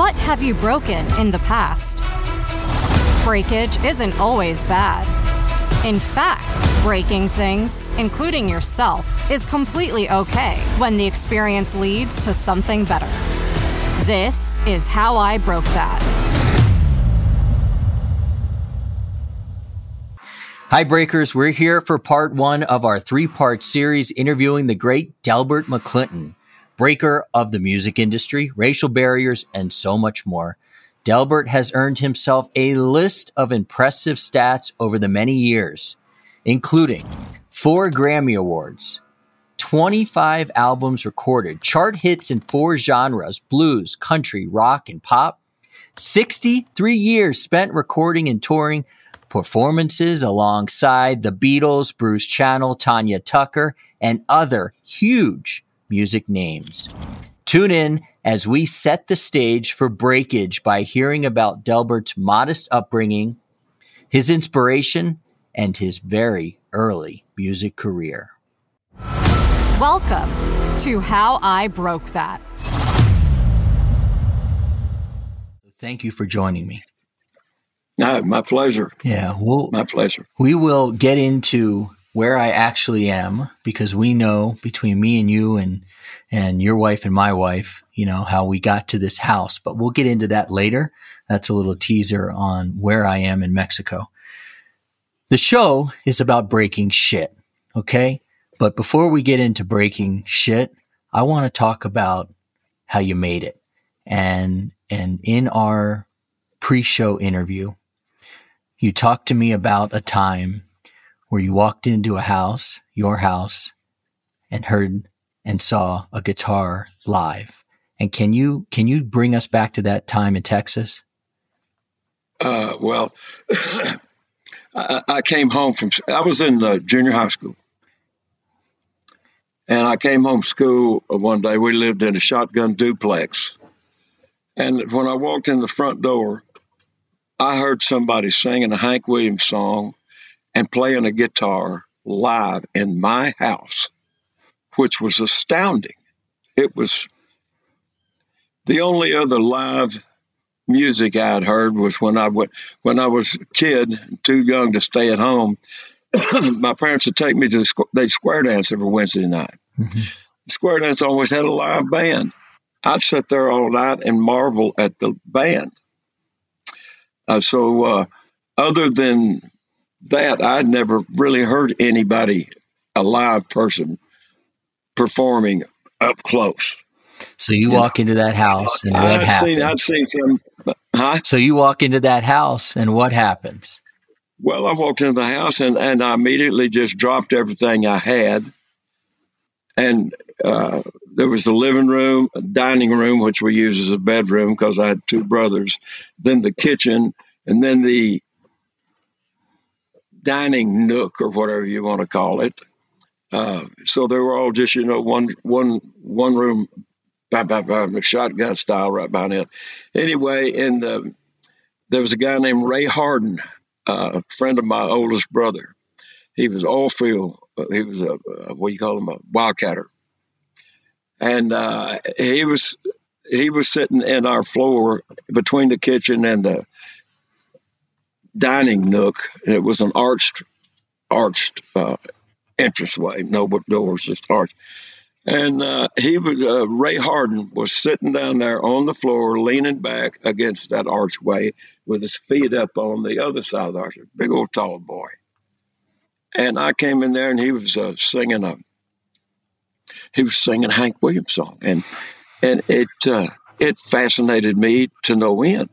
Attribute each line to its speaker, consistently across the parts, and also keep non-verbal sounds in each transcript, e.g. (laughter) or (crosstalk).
Speaker 1: What have you broken in the past? Breakage isn't always bad. In fact, breaking things, including yourself, is completely okay when the experience leads to something better. This is how I broke that.
Speaker 2: Hi, Breakers. We're here for part one of our three part series interviewing the great Delbert McClinton, breaker of the music industry, racial barriers, and so much more. Delbert has earned himself a list of impressive stats over the many years, including four Grammy Awards, 25 albums recorded, chart hits in four genres blues, country, rock, and pop, 63 years spent recording and touring, performances alongside the Beatles, Bruce Channel, Tanya Tucker, and other huge music names. Tune in as we set the stage for breakage by hearing about Delbert's modest upbringing, his inspiration, and his very early music career.
Speaker 1: Welcome to How I Broke That.
Speaker 2: Thank you for joining me.
Speaker 3: No, my pleasure.
Speaker 2: Yeah, well,
Speaker 3: my pleasure.
Speaker 2: We will get into where I actually am because we know between me and you and and your wife and my wife, you know, how we got to this house, but we'll get into that later. That's a little teaser on where I am in Mexico. The show is about breaking shit, okay? But before we get into breaking shit, I want to talk about how you made it. And and in our pre-show interview, you talked to me about a time where you walked into a house, your house, and heard and saw a guitar live. And can you can you bring us back to that time in Texas?
Speaker 3: Uh, well, (coughs) I, I, came home from I was in uh, junior high school, and I came home from school one day. We lived in a shotgun duplex, and when I walked in the front door, I heard somebody singing a Hank Williams song and playing a guitar live in my house, which was astounding. It was the only other live music I had heard was when I went when I was a kid, too young to stay at home. (coughs) my parents would take me to the they square dance every Wednesday night. Mm-hmm. The square dance always had a live band. I'd sit there all night and marvel at the band. Uh, so, uh, other than that, I'd never really heard anybody, a live person, performing up close.
Speaker 2: So you, you walk know. into that house, and what
Speaker 3: I'd
Speaker 2: happens?
Speaker 3: Seen, I'd seen some. Huh?
Speaker 2: So you walk into that house, and what happens?
Speaker 3: Well, I walked into the house, and, and I immediately just dropped everything I had, and uh, there was the living room, dining room, which we use as a bedroom because I had two brothers, then the kitchen, and then the dining nook or whatever you want to call it. Uh, so they were all just you know one one one room, shotgun style right behind it. Anyway, and the, there was a guy named Ray Harden, uh, a friend of my oldest brother. He was all field. Uh, he was a, a what do you call him a wildcatter and uh, he was he was sitting in our floor between the kitchen and the dining nook. It was an arched arched uh, entranceway, no doors, just arched. And uh, he was uh, Ray Harden was sitting down there on the floor, leaning back against that archway with his feet up on the other side of the arch. Big old tall boy. And I came in there, and he was uh, singing a he was singing Hank Williams song, and and it uh, it fascinated me to no end.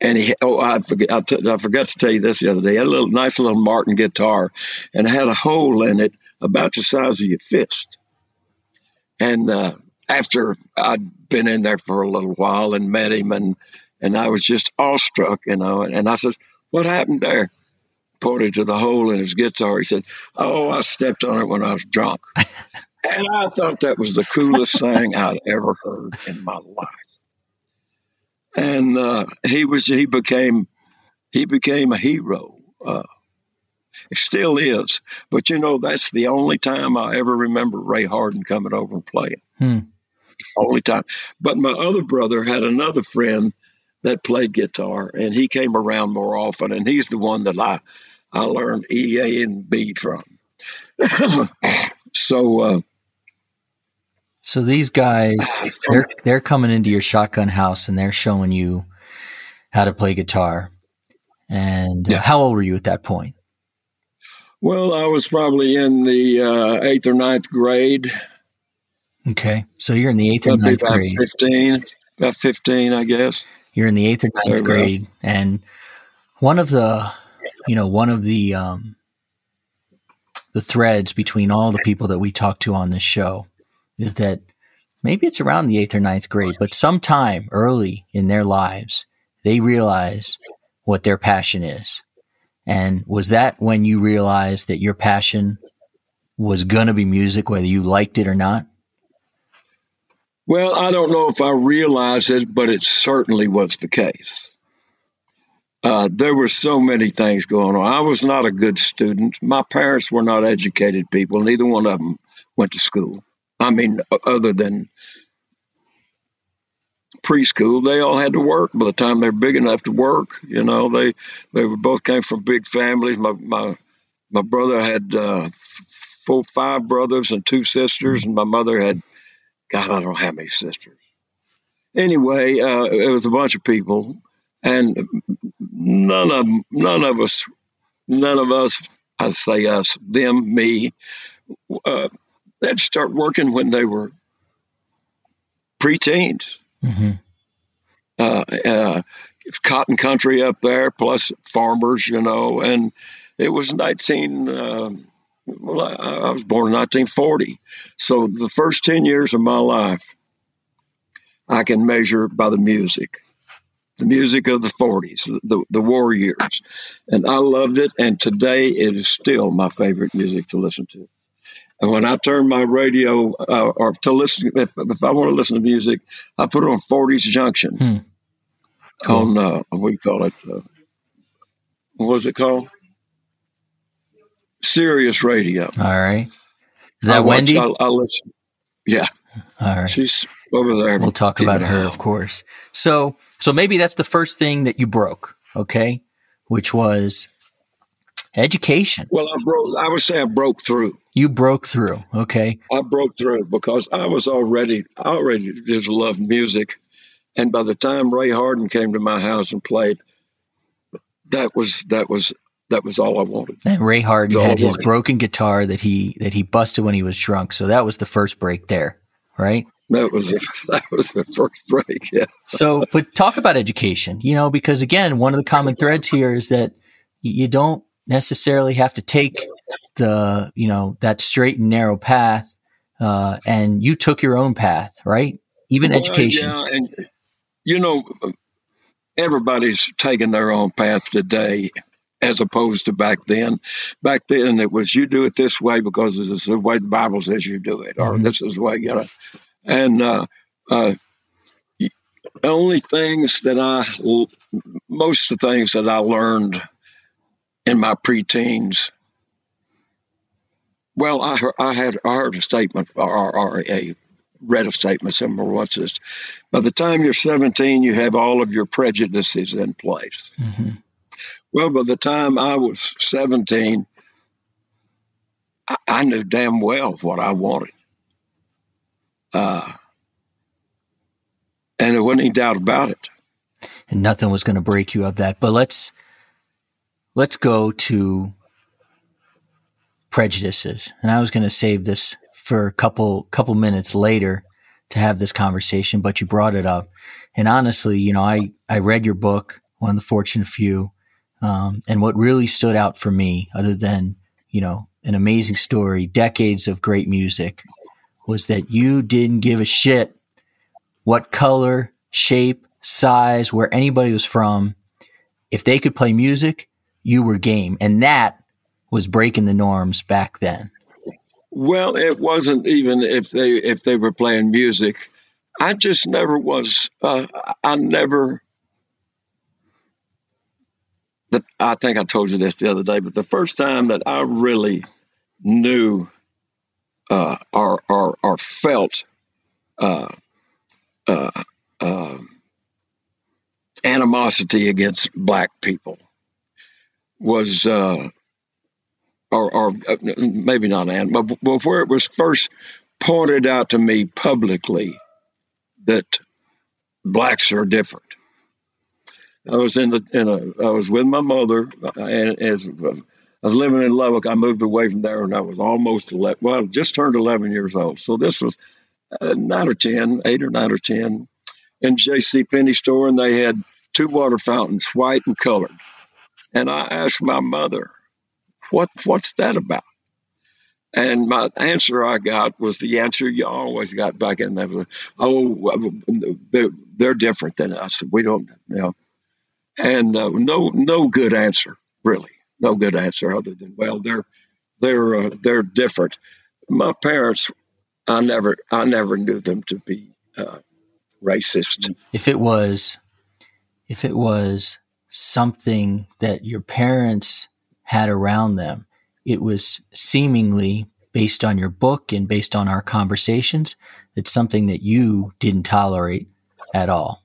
Speaker 3: And he, oh, I forget, I, t- I forgot to tell you this the other day. He had a little nice little Martin guitar, and it had a hole in it about the size of your fist. And uh, after I'd been in there for a little while and met him, and and I was just awestruck, you know. And, and I said, "What happened there?" Pointed to the hole in his guitar. He said, "Oh, I stepped on it when I was drunk." (laughs) And I thought that was the coolest thing I'd ever heard in my life. And uh, he was he became he became a hero. Uh, it still is, but you know that's the only time I ever remember Ray Harden coming over and playing.
Speaker 2: Hmm.
Speaker 3: only time. But my other brother had another friend that played guitar, and he came around more often, and he's the one that I I learned E, A, and B from. (coughs) so. Uh,
Speaker 2: so these guys, (laughs) they're they're coming into your shotgun house and they're showing you how to play guitar. And yeah. how old were you at that point?
Speaker 3: Well, I was probably in the uh, eighth or ninth grade.
Speaker 2: Okay, so you're in the eighth or ninth grade.
Speaker 3: Fifteen, about fifteen, I guess.
Speaker 2: You're in the eighth or ninth grade, and one of the, you know, one of the um, the threads between all the people that we talk to on this show is that maybe it's around the eighth or ninth grade, but sometime early in their lives, they realize what their passion is. And was that when you realized that your passion was going to be music, whether you liked it or not?
Speaker 3: Well, I don't know if I realized it, but it certainly was the case. Uh, there were so many things going on. I was not a good student. My parents were not educated people. Neither one of them went to school. I mean, other than preschool, they all had to work by the time they're big enough to work. You know, they they both came from big families. My my my brother had uh, four, five brothers and two sisters, and my mother had, God, I don't know how many sisters. Anyway, uh, it was a bunch of people, and none of none of us, none of us, I say us, them, me, uh, they'd start working when they were preteens. Mm-hmm. Uh, uh, cotton country up there, plus farmers, you know, and it was 19. Uh, well, I, I was born in 1940, so the first 10 years of my life, I can measure by the music the music of the 40s, the, the war years. And I loved it. And today it is still my favorite music to listen to. And when I turn my radio uh, or to listen, if, if I want to listen to music, I put it on 40s Junction hmm. cool. on, uh, what do you call it? Uh, what was it called? Sirius Radio.
Speaker 2: All right. Is that I Wendy?
Speaker 3: Watch, I, I listen. Yeah.
Speaker 2: All right.
Speaker 3: She's over there.
Speaker 2: We'll talk about her, of course. So, so maybe that's the first thing that you broke, okay? Which was education.
Speaker 3: Well, I broke. I would say I broke through.
Speaker 2: You broke through. Okay.
Speaker 3: I broke through because I was already, I already just loved music, and by the time Ray Harden came to my house and played, that was that was that was all I wanted.
Speaker 2: And Ray Harden had his broken guitar that he that he busted when he was drunk. So that was the first break there, right?
Speaker 3: That was the, (laughs) that was the first break. Yeah.
Speaker 2: so, but talk about education. You know, because again, one of the common threads here is that you don't necessarily have to take the you know that straight and narrow path uh, and you took your own path right? Even well, education.
Speaker 3: yeah and you know everybody's taking their own path today as opposed to back then. Back then it was you do it this way because this is the way the bible says you do it or mm-hmm. this is the way you know. And uh, uh, only things that i most of the things that i learned in my preteens. Well, I heard, I had I heard a statement or, or a read a statement somewhere once this. By the time you're 17, you have all of your prejudices in place. Mm-hmm. Well, by the time I was 17, I, I knew damn well what I wanted. Uh, and there wasn't any doubt about it.
Speaker 2: And nothing was going to break you of that. But let's let's go to prejudices. And I was going to save this for a couple couple minutes later to have this conversation, but you brought it up. And honestly, you know, I I read your book, one of the fortunate few, um, and what really stood out for me, other than you know an amazing story, decades of great music, was that you didn't give a shit what color, shape, size, where anybody was from. If they could play music, you were game. And that was breaking the norms back then.
Speaker 3: Well, it wasn't even if they if they were playing music. I just never was. Uh, I never. The, I think I told you this the other day, but the first time that I really knew uh, or, or or felt uh, uh, uh animosity against black people was, uh, or, or uh, maybe not an, but, where it was first pointed out to me publicly that blacks are different. I was in the in a I was with my mother and as I was living in Lubbock. I moved away from there and I was almost 11, well, just turned 11 years old. So this was uh, nine or 10, eight or nine or 10 in J.C. Penney store, and they had two water fountains, white and colored. And I asked my mother, "What what's that about?" And my answer I got was the answer you always got back in there. Oh, they're, they're different than us. We don't, you know. And uh, no, no good answer, really. No good answer other than, well, they're they're uh, they're different. My parents, I never I never knew them to be uh, racist.
Speaker 2: If it was, if it was something that your parents had around them, it was seemingly based on your book and based on our conversations, it's something that you didn't tolerate at all.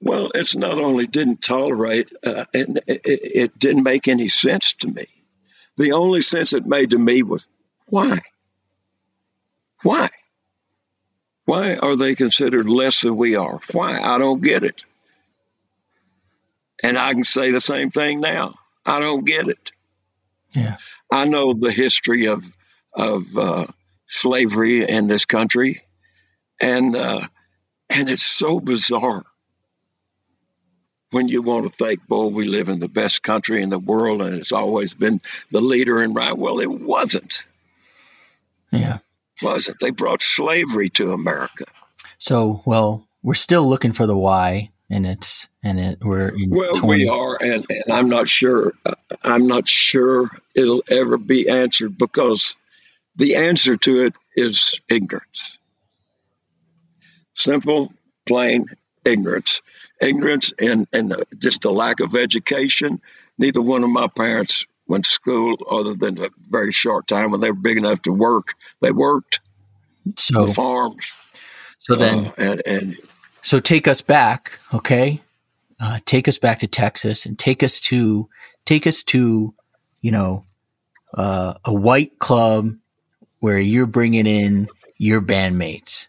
Speaker 3: Well, it's not only didn't tolerate, uh, it, it, it didn't make any sense to me. The only sense it made to me was why? Why? Why are they considered less than we are? Why? I don't get it. And I can say the same thing now. I don't get it.
Speaker 2: Yeah.
Speaker 3: I know the history of of uh, slavery in this country, and uh, and it's so bizarre when you want to think, boy, we live in the best country in the world, and it's always been the leader in right. Well, it wasn't.
Speaker 2: Yeah
Speaker 3: wasn't. They brought slavery to America.
Speaker 2: So, well, we're still looking for the why, and it's and it we're
Speaker 3: well, 20- we are, and, and I'm not sure. I'm not sure it'll ever be answered because the answer to it is ignorance. Simple, plain ignorance. Ignorance and, and just a lack of education. Neither one of my parents went to school other than a very short time when they were big enough to work. They worked
Speaker 2: so
Speaker 3: the farms.
Speaker 2: So then,
Speaker 3: uh, and, and,
Speaker 2: so take us back, okay? Uh, take us back to Texas and take us to take us to you know uh, a white club where you're bringing in your bandmates,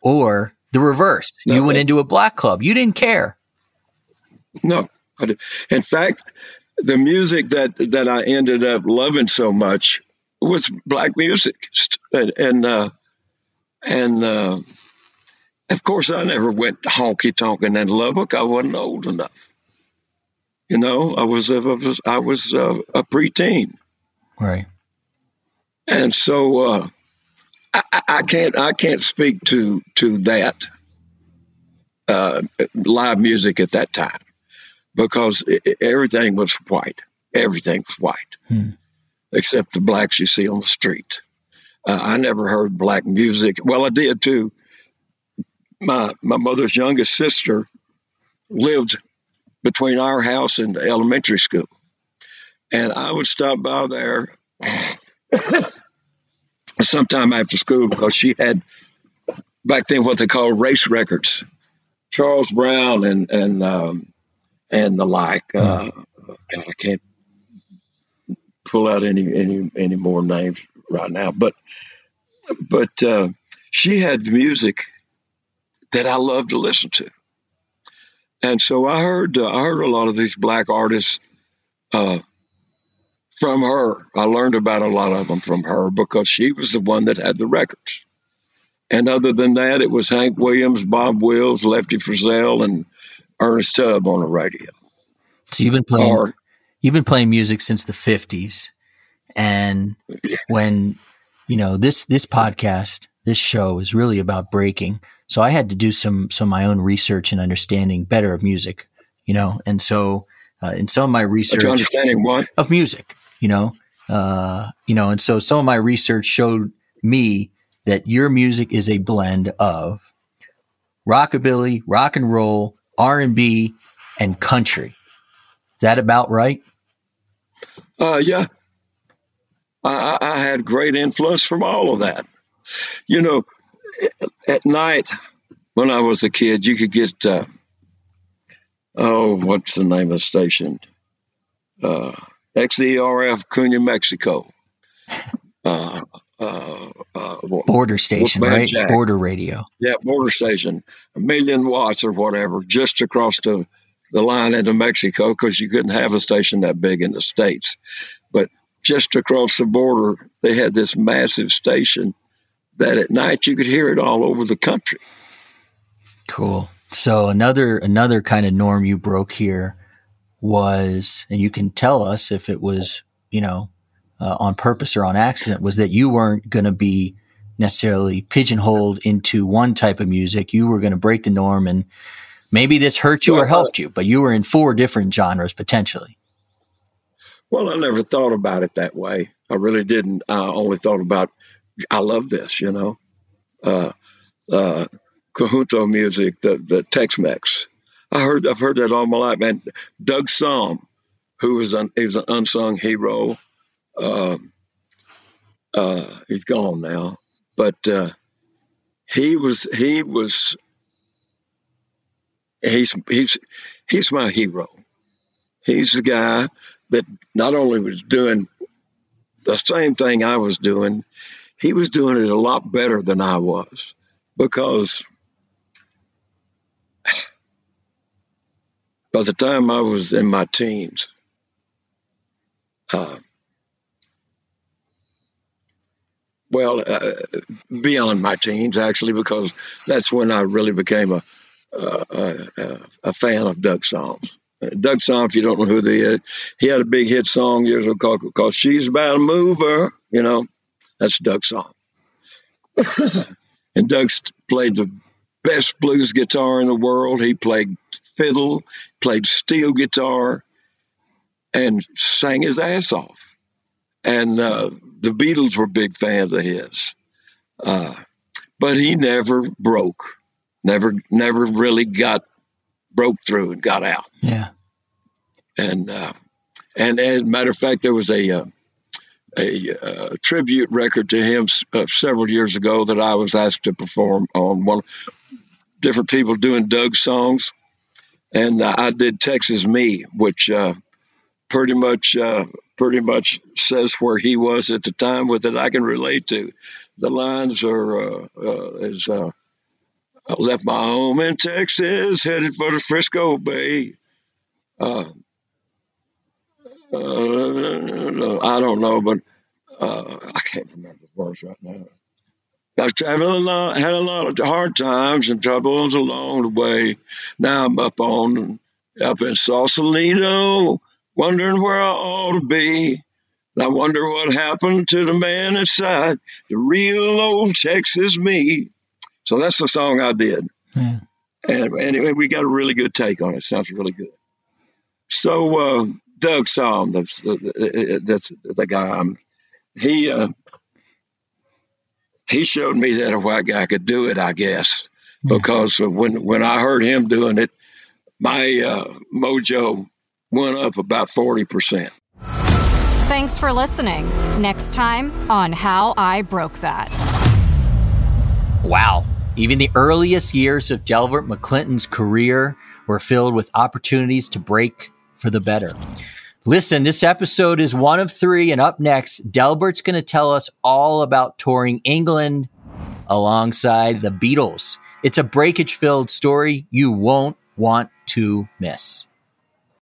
Speaker 2: or the reverse. No, you went into a black club. You didn't care.
Speaker 3: No, in fact, the music that that I ended up loving so much was black music, and and uh, and uh, of course I never went honky tonking in Lubbock. I wasn't old enough. You know, I was I was I was uh, a preteen,
Speaker 2: right?
Speaker 3: And so uh, I, I, can't I can't speak to to that uh, live music at that time because it, everything was white. Everything was white, hmm. except the blacks you see on the street. Uh, I never heard black music. Well, I did too. My my mother's youngest sister lived between our house and the elementary school, and I would stop by there (coughs) sometime after school because she had back then what they called race records. Charles Brown and and um, and the like. Uh, God, I can't pull out any any any more names right now, but but uh, she had music that I love to listen to, and so I heard uh, I heard a lot of these black artists uh, from her. I learned about a lot of them from her because she was the one that had the records. And other than that, it was Hank Williams, Bob Wills, Lefty Frizzell, and Ernest Tubb on the radio.
Speaker 2: So you've been playing or, you've been playing music since the fifties, and when you know this this podcast this show is really about breaking. So I had to do some some of my own research and understanding better of music, you know, and so uh, in some of my research,
Speaker 3: understanding what
Speaker 2: of music, you know, uh, you know, and so some of my research showed me that your music is a blend of rockabilly, rock and roll, R&B, and country. Is that about right?
Speaker 3: Uh, yeah. I, I had great influence from all of that. You know, at night when I was a kid, you could get uh, oh, what's the name of the station? Uh, XERF Cuna, Mexico. (laughs) Uh, uh, uh,
Speaker 2: border station, right? Jack. Border radio.
Speaker 3: Yeah, border station. A million watts or whatever, just across the, the line into Mexico because you couldn't have a station that big in the States. But just across the border, they had this massive station that at night you could hear it all over the country.
Speaker 2: Cool. So another another kind of norm you broke here was, and you can tell us if it was, you know, uh, on purpose or on accident was that you weren't going to be necessarily pigeonholed into one type of music. You were going to break the norm and maybe this hurt you well, or helped you, but you were in four different genres potentially.
Speaker 3: Well, I never thought about it that way. I really didn't. I only thought about, I love this, you know, uh, uh, Conjunto music, the, the Tex-Mex. I heard, I've heard that all my life. And Doug Sahm, who is an, is an unsung hero uh, uh, he's gone now, but uh, he was he was he's he's he's my hero. He's the guy that not only was doing the same thing I was doing, he was doing it a lot better than I was because by the time I was in my teens, uh, well, uh, beyond my teens, actually, because that's when I really became a, uh, a, a fan of Doug Sahm. Doug Sahm, if you don't know who he is, he had a big hit song years ago called, called She's About a Mover. You know, that's Doug Sahm's. and Doug played the best blues guitar in the world. He played fiddle, played steel guitar, and sang his ass off and uh, the Beatles were big fans of his. Uh, but he never broke, never, never really got broke through and got out.
Speaker 2: Yeah.
Speaker 3: And uh, and as a matter of fact, there was a uh, a, uh, tribute record to him uh, several years ago that I was asked to perform on one different people doing Doug songs, and I did Texas Me, which pretty much uh, pretty much says where he was at the time with it I can relate to. The lines are uh, uh, is uh, I left my home in Texas, headed for the Frisco Bay. Uh, uh, I don't know, but I can't remember the words right now. I was traveling a lot, had a lot of hard times and troubles along the way. Now I'm up on up in Sausalito wondering where I ought to be. And I wonder what happened to the man inside, the real old Texas me. So that's the song I did. Yeah. And anyway, we got a really good take on it. Sounds really good. So uh, Doug Sahm, that's, uh, that's the guy. I'm, he uh, he showed me that a white guy could do it. I guess because when when I heard him doing it, my uh, mojo went up about 40%.
Speaker 1: Thanks for listening. Next time on How I Broke That.
Speaker 2: Wow. Even the earliest years of Delbert McClinton's career were filled with opportunities to break for the better. Listen, this episode is one of three, and up next, Delbert's going to tell us all about touring England alongside the Beatles. It's a breakage filled story you won't want to miss.